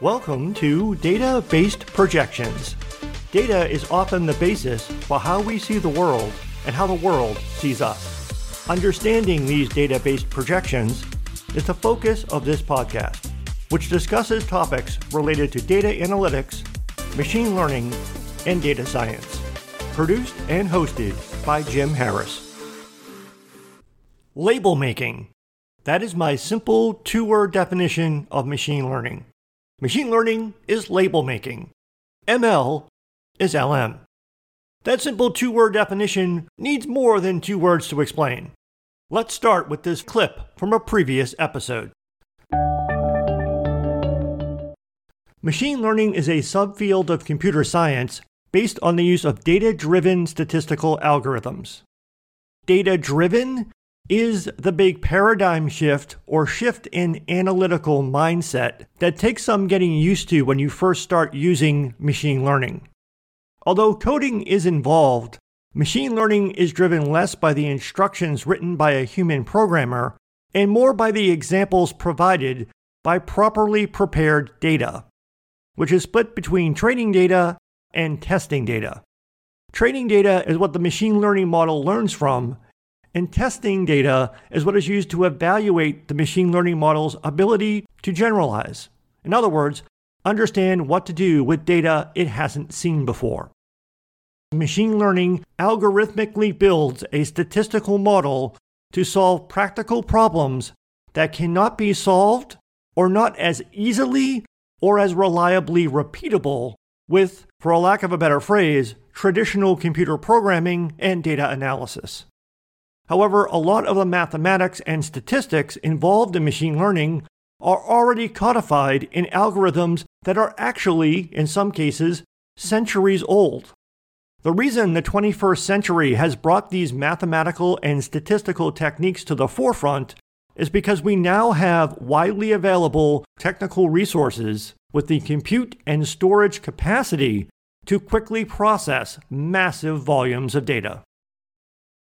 Welcome to Data Based Projections. Data is often the basis for how we see the world and how the world sees us. Understanding these data based projections is the focus of this podcast, which discusses topics related to data analytics, machine learning, and data science. Produced and hosted by Jim Harris. Label making. That is my simple two word definition of machine learning. Machine learning is label making. ML is LM. That simple two word definition needs more than two words to explain. Let's start with this clip from a previous episode. Machine learning is a subfield of computer science based on the use of data driven statistical algorithms. Data driven is the big paradigm shift or shift in analytical mindset that takes some getting used to when you first start using machine learning. Although coding is involved, machine learning is driven less by the instructions written by a human programmer and more by the examples provided by properly prepared data which is split between training data and testing data. Training data is what the machine learning model learns from, and testing data is what is used to evaluate the machine learning model's ability to generalize. In other words, understand what to do with data it hasn't seen before. Machine learning algorithmically builds a statistical model to solve practical problems that cannot be solved or not as easily or as reliably repeatable with, for a lack of a better phrase, traditional computer programming and data analysis. However, a lot of the mathematics and statistics involved in machine learning are already codified in algorithms that are actually, in some cases, centuries old. The reason the 21st century has brought these mathematical and statistical techniques to the forefront is because we now have widely available technical resources with the compute and storage capacity to quickly process massive volumes of data.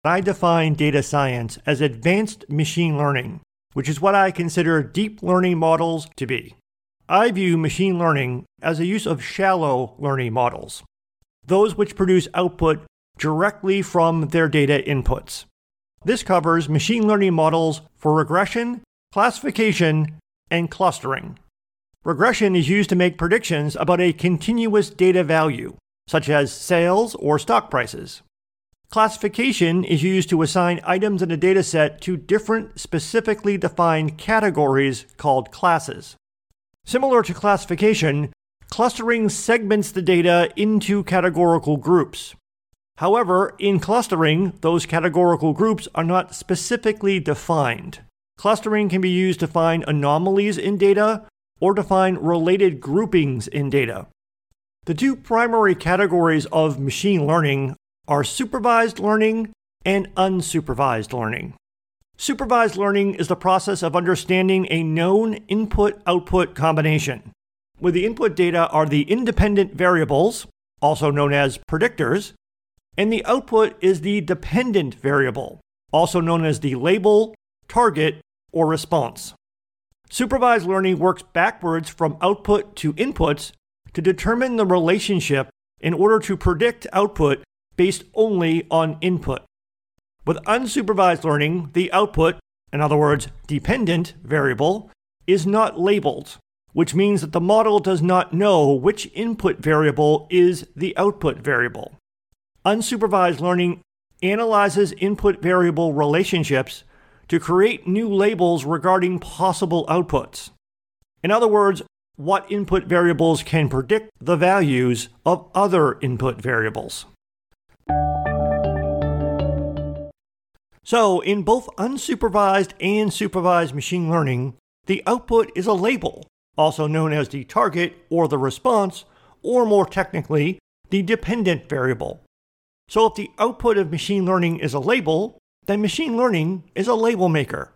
I define data science as advanced machine learning, which is what I consider deep learning models to be. I view machine learning as a use of shallow learning models, those which produce output directly from their data inputs. This covers machine learning models for regression, classification, and clustering. Regression is used to make predictions about a continuous data value, such as sales or stock prices. Classification is used to assign items in a dataset to different specifically defined categories called classes. Similar to classification, clustering segments the data into categorical groups. However, in clustering, those categorical groups are not specifically defined. Clustering can be used to find anomalies in data or to find related groupings in data. The two primary categories of machine learning are supervised learning and unsupervised learning. Supervised learning is the process of understanding a known input output combination, where the input data are the independent variables, also known as predictors, and the output is the dependent variable, also known as the label, target, or response. Supervised learning works backwards from output to inputs to determine the relationship in order to predict output based only on input. With unsupervised learning, the output, in other words, dependent variable, is not labeled, which means that the model does not know which input variable is the output variable. Unsupervised learning analyzes input variable relationships to create new labels regarding possible outputs. In other words, what input variables can predict the values of other input variables. So, in both unsupervised and supervised machine learning, the output is a label, also known as the target or the response, or more technically, the dependent variable. So if the output of machine learning is a label, then machine learning is a label maker.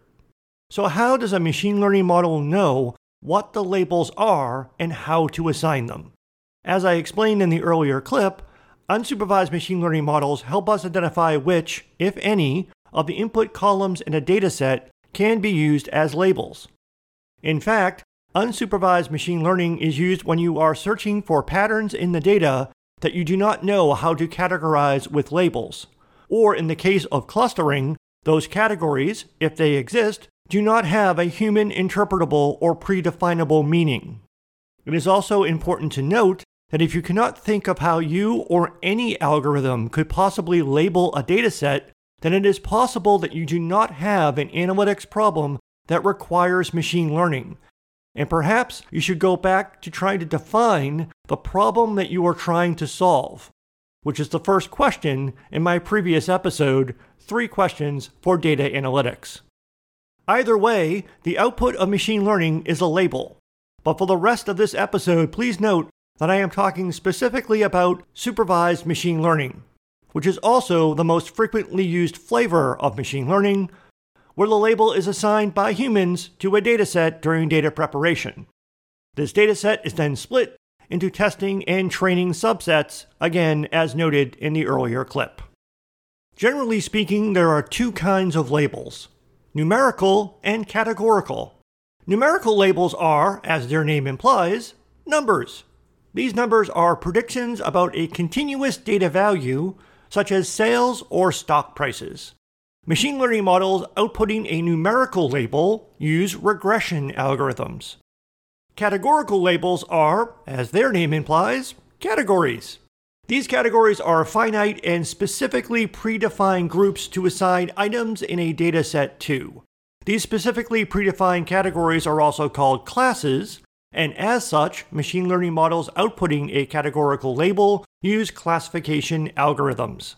So, how does a machine learning model know what the labels are and how to assign them? As I explained in the earlier clip, unsupervised machine learning models help us identify which, if any, of the input columns in a dataset can be used as labels. In fact, Unsupervised machine learning is used when you are searching for patterns in the data that you do not know how to categorize with labels. Or in the case of clustering, those categories, if they exist, do not have a human interpretable or predefinable meaning. It is also important to note that if you cannot think of how you or any algorithm could possibly label a dataset, then it is possible that you do not have an analytics problem that requires machine learning. And perhaps you should go back to trying to define the problem that you are trying to solve, which is the first question in my previous episode Three Questions for Data Analytics. Either way, the output of machine learning is a label. But for the rest of this episode, please note that I am talking specifically about supervised machine learning, which is also the most frequently used flavor of machine learning, where the label is assigned by humans to a dataset during data preparation. This dataset is then split into testing and training subsets, again as noted in the earlier clip. Generally speaking, there are two kinds of labels numerical and categorical. Numerical labels are, as their name implies, numbers. These numbers are predictions about a continuous data value, such as sales or stock prices. Machine learning models outputting a numerical label use regression algorithms. Categorical labels are, as their name implies, categories. These categories are finite and specifically predefined groups to assign items in a dataset to. These specifically predefined categories are also called classes, and as such, machine learning models outputting a categorical label use classification algorithms.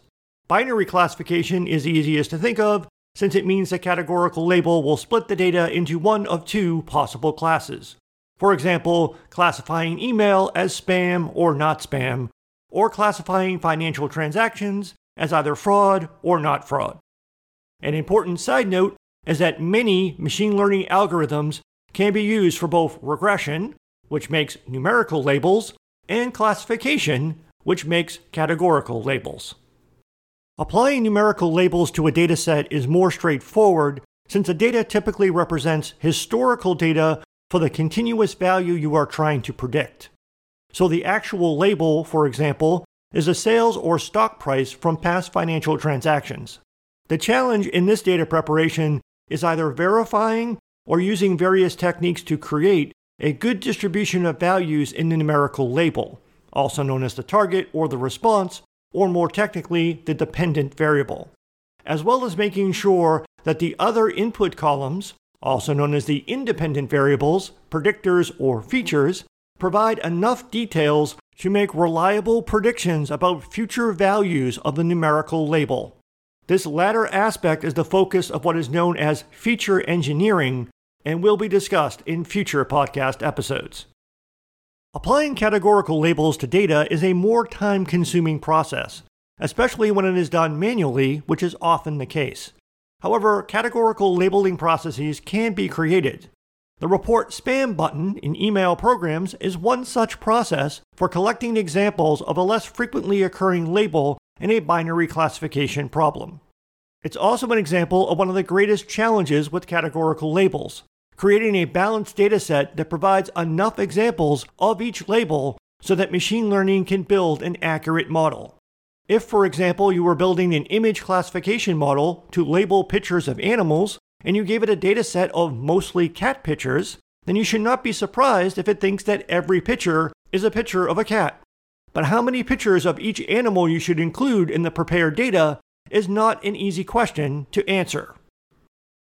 Binary classification is easiest to think of since it means the categorical label will split the data into one of two possible classes. For example, classifying email as spam or not spam, or classifying financial transactions as either fraud or not fraud. An important side note is that many machine learning algorithms can be used for both regression, which makes numerical labels, and classification, which makes categorical labels. Applying numerical labels to a dataset is more straightforward since the data typically represents historical data for the continuous value you are trying to predict. So the actual label, for example, is a sales or stock price from past financial transactions. The challenge in this data preparation is either verifying or using various techniques to create a good distribution of values in the numerical label, also known as the target or the response, or more technically, the dependent variable, as well as making sure that the other input columns, also known as the independent variables, predictors, or features, provide enough details to make reliable predictions about future values of the numerical label. This latter aspect is the focus of what is known as feature engineering and will be discussed in future podcast episodes. Applying categorical labels to data is a more time consuming process, especially when it is done manually, which is often the case. However, categorical labeling processes can be created. The report spam button in email programs is one such process for collecting examples of a less frequently occurring label in a binary classification problem. It's also an example of one of the greatest challenges with categorical labels, creating a balanced dataset that provides enough examples of each label so that machine learning can build an accurate model. If, for example, you were building an image classification model to label pictures of animals, and you gave it a dataset of mostly cat pictures, then you should not be surprised if it thinks that every picture is a picture of a cat. But how many pictures of each animal you should include in the prepared data is not an easy question to answer.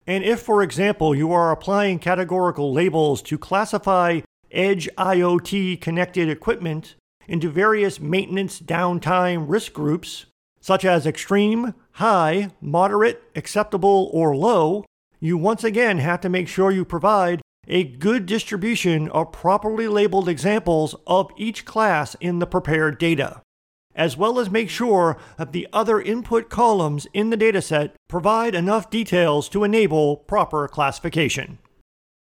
And if, for example, you are applying categorical labels to classify edge IoT connected equipment into various maintenance downtime risk groups, such as extreme, high, moderate, acceptable, or low, you once again have to make sure you provide a good distribution of properly labeled examples of each class in the prepared data as well as make sure that the other input columns in the dataset provide enough details to enable proper classification.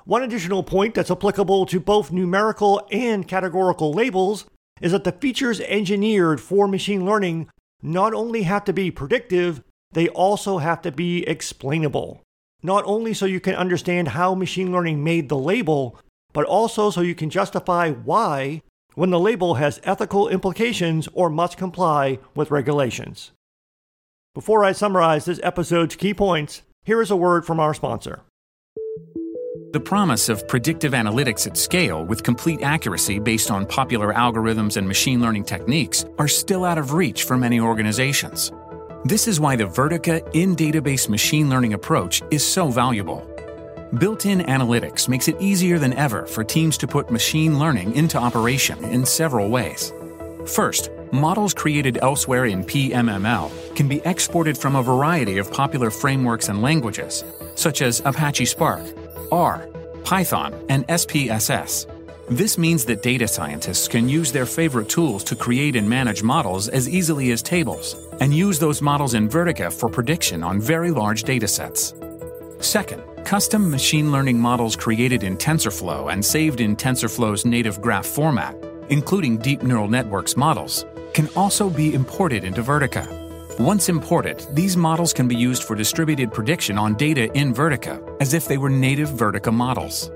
One additional point that's applicable to both numerical and categorical labels is that the features engineered for machine learning not only have to be predictive, they also have to be explainable. Not only so you can understand how machine learning made the label, but also so you can justify why when the label has ethical implications or must comply with regulations. Before I summarize this episode's key points, here is a word from our sponsor. The promise of predictive analytics at scale with complete accuracy based on popular algorithms and machine learning techniques are still out of reach for many organizations. This is why the Vertica in database machine learning approach is so valuable. Built in analytics makes it easier than ever for teams to put machine learning into operation in several ways. First, models created elsewhere in PMML can be exported from a variety of popular frameworks and languages, such as Apache Spark, R, Python, and SPSS. This means that data scientists can use their favorite tools to create and manage models as easily as tables, and use those models in Vertica for prediction on very large datasets. Second, custom machine learning models created in TensorFlow and saved in TensorFlow's native graph format, including deep neural networks models, can also be imported into Vertica. Once imported, these models can be used for distributed prediction on data in Vertica as if they were native Vertica models.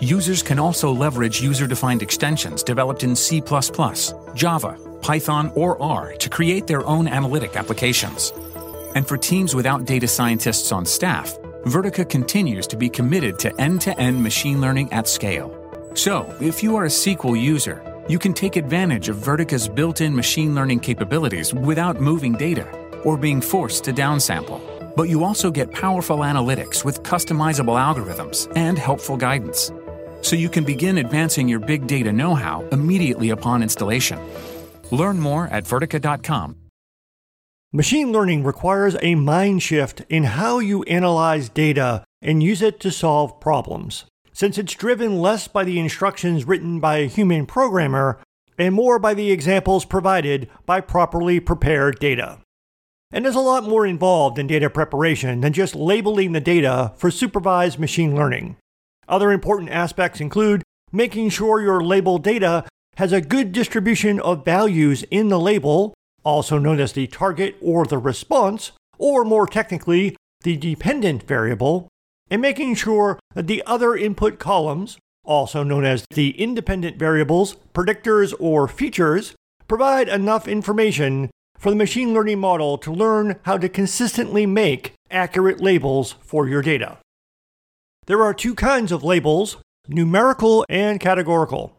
Users can also leverage user defined extensions developed in C, Java, Python, or R to create their own analytic applications. And for teams without data scientists on staff, Vertica continues to be committed to end to end machine learning at scale. So, if you are a SQL user, you can take advantage of Vertica's built in machine learning capabilities without moving data or being forced to downsample. But you also get powerful analytics with customizable algorithms and helpful guidance. So you can begin advancing your big data know how immediately upon installation. Learn more at Vertica.com Machine learning requires a mind shift in how you analyze data and use it to solve problems, since it's driven less by the instructions written by a human programmer and more by the examples provided by properly prepared data. And there's a lot more involved in data preparation than just labeling the data for supervised machine learning. Other important aspects include making sure your label data has a good distribution of values in the label also known as the target or the response, or more technically, the dependent variable, and making sure that the other input columns, also known as the independent variables, predictors, or features, provide enough information for the machine learning model to learn how to consistently make accurate labels for your data. There are two kinds of labels numerical and categorical.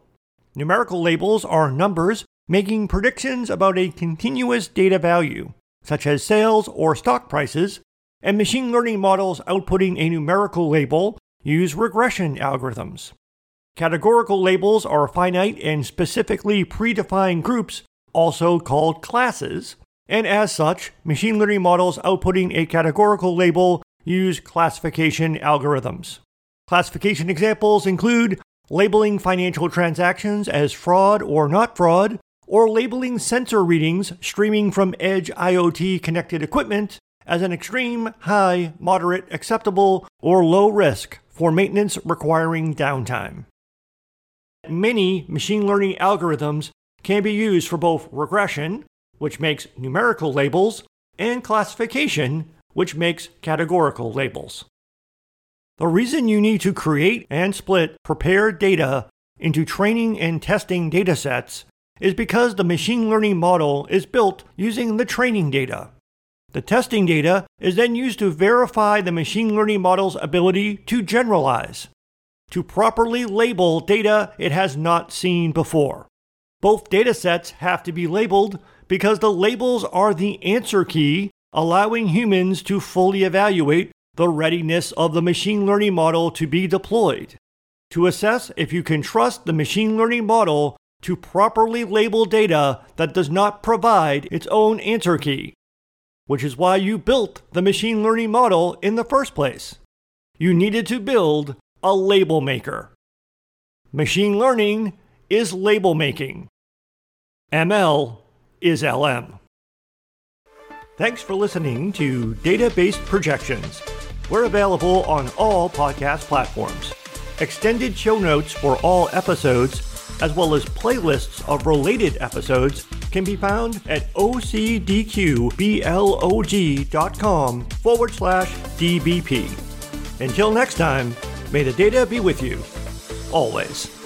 Numerical labels are numbers making predictions about a continuous data value, such as sales or stock prices, and machine learning models outputting a numerical label use regression algorithms. Categorical labels are finite and specifically predefined groups, also called classes, and as such, machine learning models outputting a categorical label use classification algorithms. Classification examples include labeling financial transactions as fraud or not fraud, or labeling sensor readings streaming from edge IoT connected equipment as an extreme, high, moderate, acceptable, or low risk for maintenance requiring downtime. Many machine learning algorithms can be used for both regression, which makes numerical labels, and classification, which makes categorical labels. The reason you need to create and split prepared data into training and testing datasets is because the machine learning model is built using the training data. The testing data is then used to verify the machine learning model's ability to generalize, to properly label data it has not seen before. Both datasets have to be labeled because the labels are the answer key, allowing humans to fully evaluate the readiness of the machine learning model to be deployed. To assess if you can trust the machine learning model to properly label data that does not provide its own answer key, which is why you built the machine learning model in the first place. You needed to build a label maker. Machine learning is label making. ML is LM. Thanks for listening to Data Based Projections. We're available on all podcast platforms. Extended show notes for all episodes as well as playlists of related episodes, can be found at ocdqblog.com forward slash DBP. Until next time, may the data be with you. always.